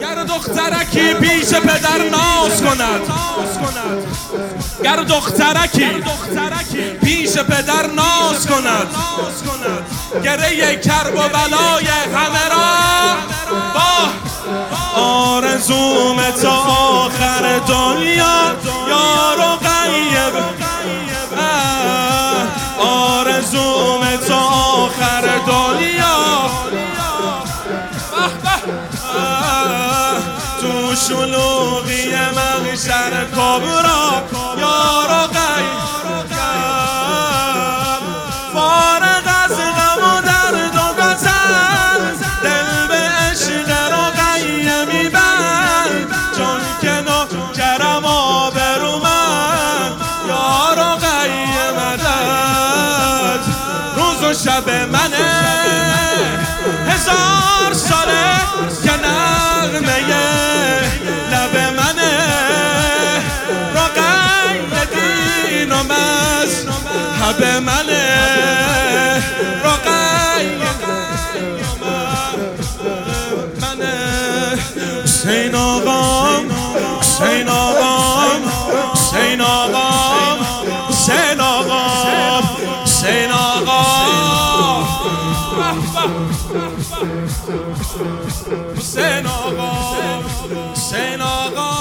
گر دخترکی پیش پدر ناز کند. گر دخترکی پیش پدر ناز کند. گره کرب و بلای همه را. با آرزوم تا آخر دنیا یارو غیب. آرزوم شلوغی مغشر کبرا یارو غیب فارغ از غم و درد و غزل دل به عشق رقیه بند چون که کرم آبرو من. یا رقیه مدد. روز و شب منه. به منه. رقای منه حسین آقام حسین آقام حسین آقام. حسین آقام حسین آقام.